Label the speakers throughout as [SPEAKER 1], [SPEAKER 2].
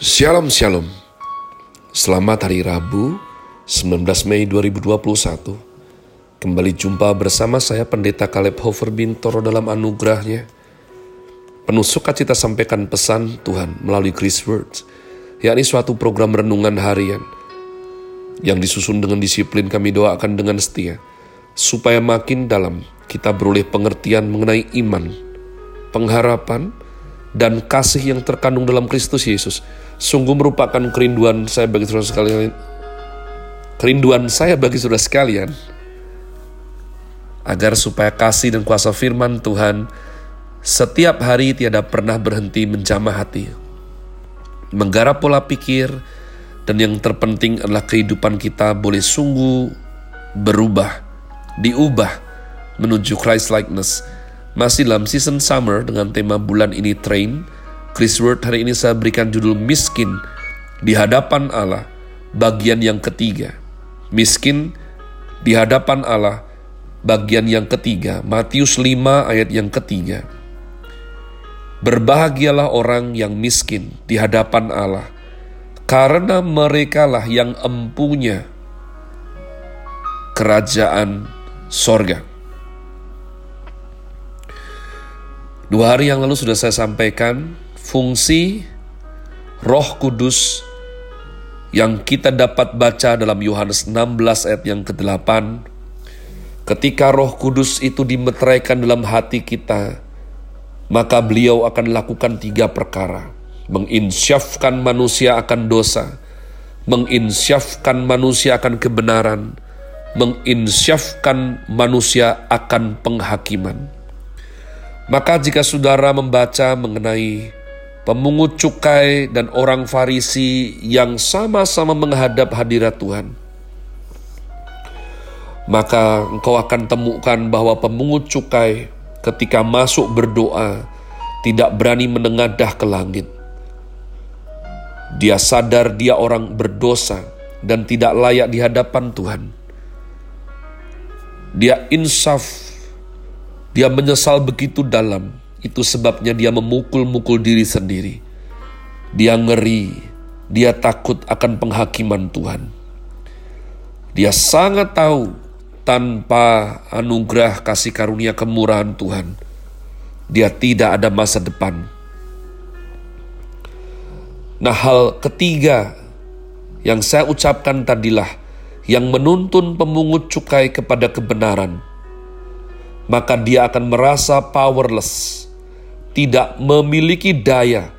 [SPEAKER 1] Shalom Shalom. Selamat hari Rabu 19 Mei 2021 Kembali jumpa bersama saya Pendeta Kaleb Hofer Bintoro dalam anugerahnya. Penuh sukacita sampaikan pesan Tuhan melalui Chris Words yakni suatu program renungan harian. Yang disusun dengan disiplin kami doakan dengan setia supaya makin dalam kita beroleh pengertian mengenai iman, pengharapan, dan kasih yang terkandung dalam Kristus Yesus sungguh merupakan kerinduan saya bagi saudara sekalian. Kerinduan saya bagi saudara sekalian agar supaya kasih dan kuasa firman Tuhan setiap hari tiada pernah berhenti menjamah hati, menggarap pola pikir, dan yang terpenting adalah kehidupan kita boleh sungguh berubah, diubah menuju Christ likeness. Masih dalam season summer dengan tema bulan ini train, Chris Word hari ini saya berikan judul miskin di hadapan Allah bagian yang ketiga. Miskin di hadapan Allah bagian yang ketiga. Matius 5 ayat yang ketiga. Berbahagialah orang yang miskin di hadapan Allah karena merekalah yang empunya kerajaan sorga. Dua hari yang lalu sudah saya sampaikan fungsi Roh Kudus yang kita dapat baca dalam Yohanes 16 ayat yang ke-8 ketika Roh Kudus itu dimeteraikan dalam hati kita maka beliau akan lakukan tiga perkara. Menginsyafkan manusia akan dosa menginsyafkan manusia akan kebenaran menginsyafkan manusia akan penghakiman maka jika saudara membaca mengenai pemungut cukai dan orang Farisi yang sama-sama menghadap hadirat Tuhan. Maka engkau akan temukan bahwa pemungut cukai ketika masuk berdoa tidak berani menengadah ke langit. Dia sadar dia orang berdosa dan tidak layak di hadapan Tuhan. Dia insaf, dia menyesal begitu dalam itu sebabnya dia memukul-mukul diri sendiri. Dia ngeri, dia takut akan penghakiman Tuhan. Dia sangat tahu tanpa anugerah kasih karunia kemurahan Tuhan, dia tidak ada masa depan. Nah, hal ketiga yang saya ucapkan tadilah yang menuntun pemungut cukai kepada kebenaran, maka dia akan merasa powerless tidak memiliki daya,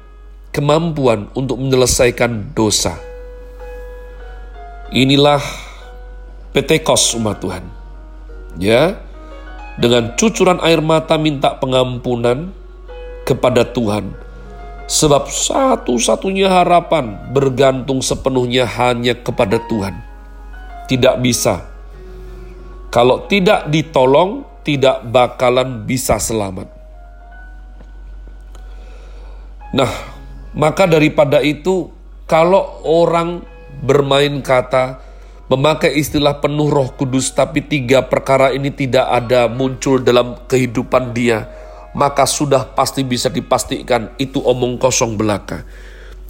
[SPEAKER 1] kemampuan untuk menyelesaikan dosa. Inilah PT Kos umat Tuhan. Ya, dengan cucuran air mata minta pengampunan kepada Tuhan. Sebab satu-satunya harapan bergantung sepenuhnya hanya kepada Tuhan. Tidak bisa. Kalau tidak ditolong, tidak bakalan bisa selamat. Nah, maka daripada itu, kalau orang bermain kata, memakai istilah penuh roh kudus, tapi tiga perkara ini tidak ada muncul dalam kehidupan dia, maka sudah pasti bisa dipastikan itu omong kosong belaka.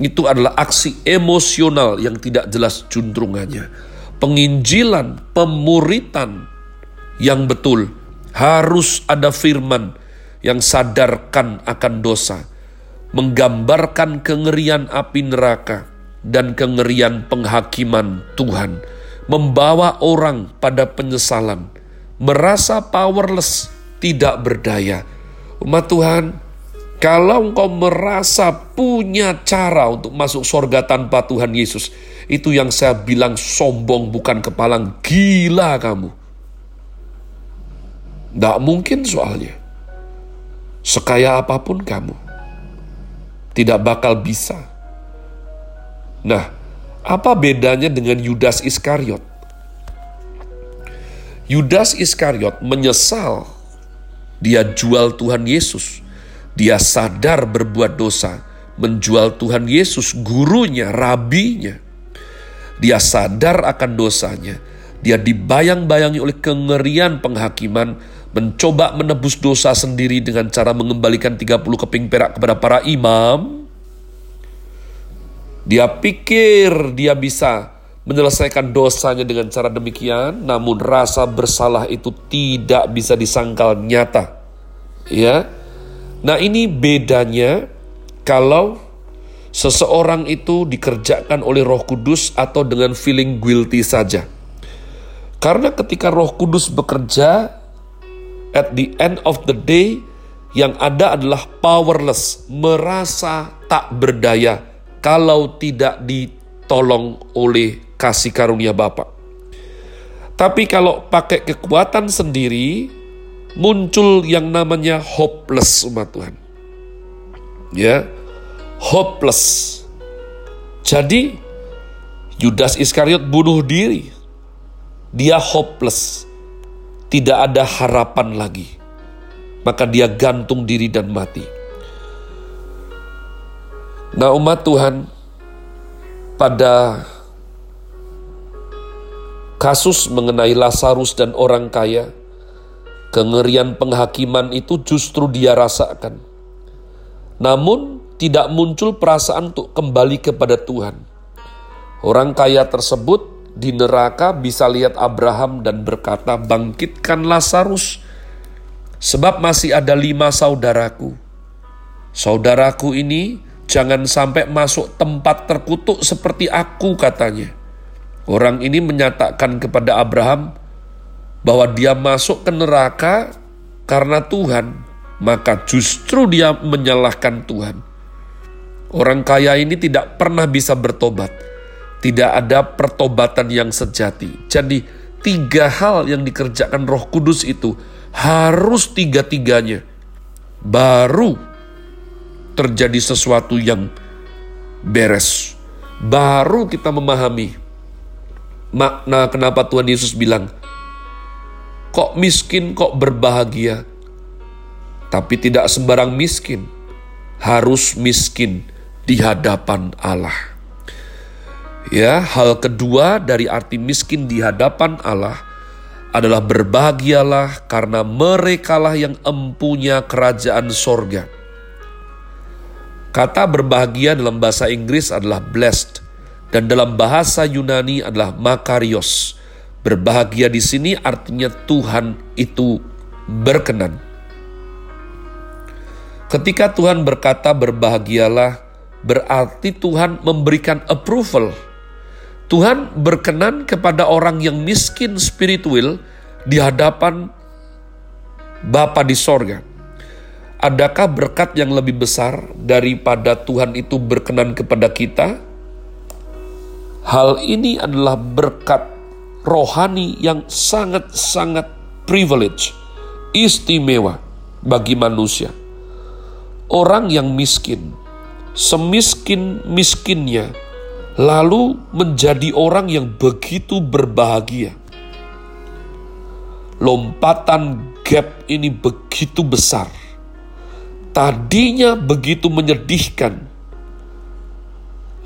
[SPEAKER 1] Itu adalah aksi emosional yang tidak jelas juntrungannya. Penginjilan, pemuritan yang betul, harus ada firman yang sadarkan akan dosa menggambarkan kengerian api neraka dan kengerian penghakiman Tuhan, membawa orang pada penyesalan, merasa powerless, tidak berdaya. Umat Tuhan, kalau engkau merasa punya cara untuk masuk surga tanpa Tuhan Yesus, itu yang saya bilang sombong bukan kepalang, gila kamu. Tidak mungkin soalnya. Sekaya apa pun kamu tidak bakal bisa. Nah, apa bedanya dengan Yudas Iskariot? Yudas Iskariot menyesal dia jual Tuhan Yesus. Dia sadar berbuat dosa, menjual Tuhan Yesus, gurunya, rabinya. Dia sadar akan dosanya. Dia dibayang-bayangi oleh kengerian penghakiman, mencoba menebus dosa sendiri dengan cara mengembalikan 30 keping perak kepada para imam. Dia pikir dia bisa menyelesaikan dosanya dengan cara demikian, namun rasa bersalah itu tidak bisa disangkal nyata. Ya. Nah, ini bedanya kalau seseorang itu dikerjakan oleh Roh Kudus atau dengan feeling guilty saja. Karena ketika Roh Kudus bekerja at the end of the day yang ada adalah powerless, merasa tak berdaya kalau tidak ditolong oleh kasih karunia Bapa. Tapi kalau pakai kekuatan sendiri, muncul yang namanya hopeless umat Tuhan. Ya, hopeless. Jadi Yudas Iskariot bunuh diri. Dia hopeless. Tidak ada harapan lagi. Maka dia gantung diri dan mati. Nah umat Tuhan, pada Kasus mengenai Lazarus dan orang kaya, kengerian penghakiman itu justru dia rasakan. Namun, tidak muncul perasaan untuk kembali kepada Tuhan. Orang kaya tersebut di neraka bisa lihat Abraham dan berkata, "Bangkitkan Lazarus, sebab masih ada lima saudaraku." Saudaraku ini jangan sampai masuk tempat terkutuk seperti aku, katanya. Orang ini menyatakan kepada Abraham bahwa dia masuk ke neraka karena Tuhan, maka justru dia menyalahkan Tuhan. Orang kaya ini tidak pernah bisa bertobat, tidak ada pertobatan yang sejati. Jadi, tiga hal yang dikerjakan Roh Kudus itu harus tiga-tiganya, baru terjadi sesuatu yang beres. Baru kita memahami makna kenapa Tuhan Yesus bilang, kok miskin, kok berbahagia. Tapi tidak sembarang miskin, harus miskin di hadapan Allah. Ya, hal kedua dari arti miskin di hadapan Allah adalah berbahagialah karena merekalah yang empunya kerajaan sorga. Kata berbahagia dalam bahasa Inggris adalah blessed dan dalam bahasa Yunani adalah makarios. Berbahagia di sini artinya Tuhan itu berkenan. Ketika Tuhan berkata berbahagialah, berarti Tuhan memberikan approval. Tuhan berkenan kepada orang yang miskin spiritual di hadapan Bapa di sorga. Adakah berkat yang lebih besar daripada Tuhan itu berkenan kepada kita? Hal ini adalah berkat rohani yang sangat-sangat privilege, istimewa bagi manusia. Orang yang miskin, semiskin-miskinnya, lalu menjadi orang yang begitu berbahagia. Lompatan gap ini begitu besar. Tadinya begitu menyedihkan,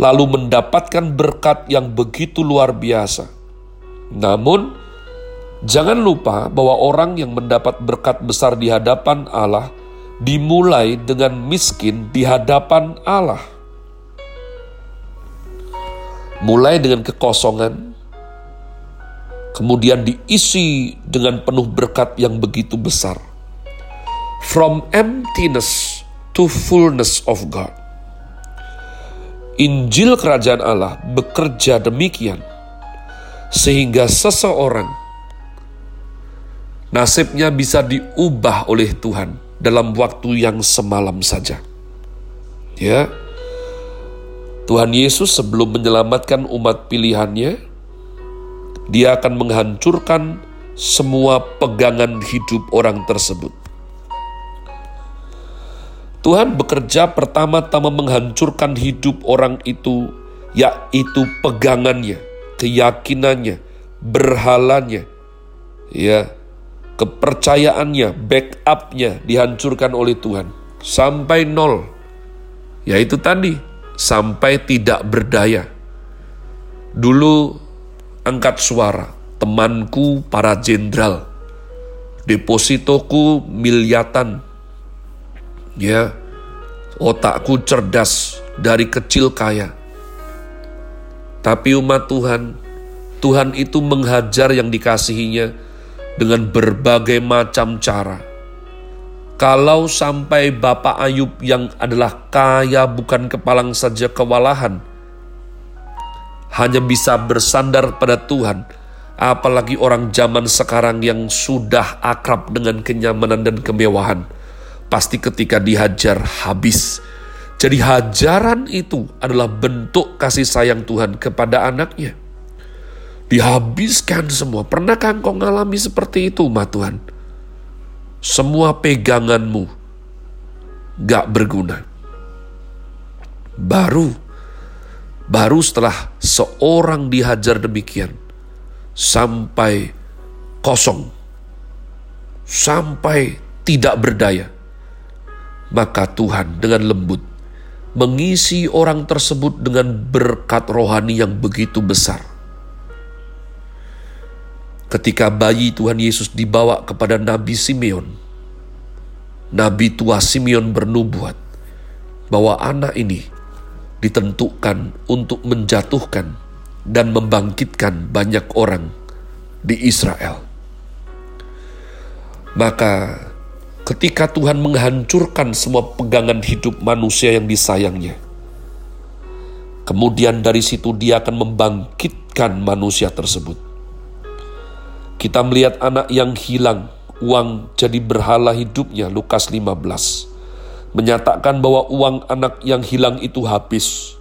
[SPEAKER 1] lalu mendapatkan berkat yang begitu luar biasa. Namun, jangan lupa bahwa orang yang mendapat berkat besar di hadapan Allah dimulai dengan miskin di hadapan Allah. Mulai dengan kekosongan, kemudian diisi dengan penuh berkat yang begitu besar. From emptiness to fullness of God. Injil Kerajaan Allah bekerja demikian, sehingga seseorang nasibnya bisa diubah oleh Tuhan dalam waktu yang semalam saja. Ya, Tuhan Yesus sebelum menyelamatkan umat pilihannya, dia akan menghancurkan semua pegangan hidup orang tersebut. Tuhan bekerja pertama-tama menghancurkan hidup orang itu, yaitu pegangannya, keyakinannya, berhalanya, ya, kepercayaannya, backupnya dihancurkan oleh Tuhan sampai nol. Yaitu tadi sampai tidak berdaya. Dulu angkat suara, temanku para jenderal, depositoku miliatan, Ya, otakku cerdas dari kecil kaya. Tapi umat Tuhan, Tuhan itu menghajar yang dikasihinya dengan berbagai macam cara. Kalau sampai Bapak Ayub yang adalah kaya bukan kepalang saja kewalahan, hanya bisa bersandar pada Tuhan, apalagi orang zaman sekarang yang sudah akrab dengan kenyamanan dan kemewahan, pasti ketika dihajar habis. Jadi hajaran itu adalah bentuk kasih sayang Tuhan kepada anaknya. Dihabiskan semua. Pernahkah engkau mengalami seperti itu, umat Tuhan? Semua peganganmu gak berguna. Baru Baru setelah seorang dihajar demikian, sampai kosong, sampai tidak berdaya, maka Tuhan dengan lembut mengisi orang tersebut dengan berkat rohani yang begitu besar. Ketika bayi Tuhan Yesus dibawa kepada Nabi Simeon, Nabi tua Simeon bernubuat bahwa anak ini ditentukan untuk menjatuhkan dan membangkitkan banyak orang di Israel. Maka ketika Tuhan menghancurkan semua pegangan hidup manusia yang disayangnya, kemudian dari situ dia akan membangkitkan manusia tersebut. Kita melihat anak yang hilang, uang jadi berhala hidupnya, Lukas 15 menyatakan bahwa uang anak yang hilang itu habis,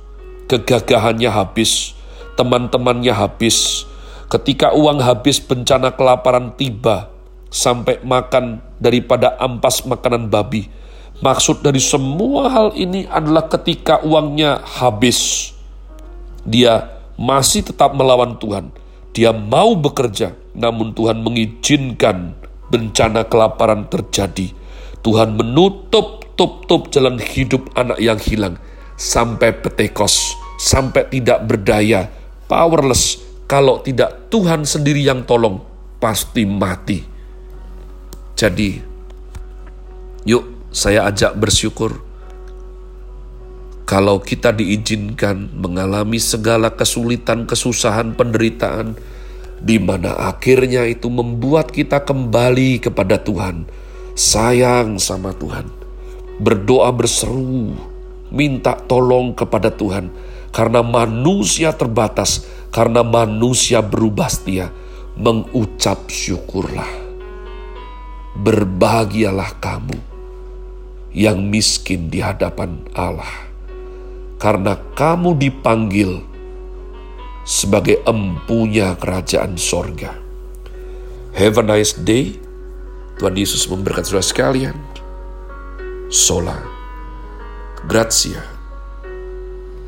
[SPEAKER 1] kegagahannya habis, teman-temannya habis. Ketika uang habis, bencana kelaparan tiba sampai makan daripada ampas makanan babi. Maksud dari semua hal ini adalah ketika uangnya habis, dia masih tetap melawan Tuhan. Dia mau bekerja, namun Tuhan mengizinkan bencana kelaparan terjadi. Tuhan menutup tup-tup jalan hidup anak yang hilang sampai petekos, sampai tidak berdaya, powerless. Kalau tidak Tuhan sendiri yang tolong, pasti mati. Jadi, yuk saya ajak bersyukur. Kalau kita diizinkan mengalami segala kesulitan, kesusahan, penderitaan, di mana akhirnya itu membuat kita kembali kepada Tuhan, sayang sama Tuhan. Berdoa berseru, minta tolong kepada Tuhan, karena manusia terbatas, karena manusia berubah setia, mengucap syukurlah. Berbahagialah kamu yang miskin di hadapan Allah, karena kamu dipanggil sebagai empunya kerajaan sorga. Have a nice day. Tuhan Yesus memberkati saudara sekalian. Sola. Grazie.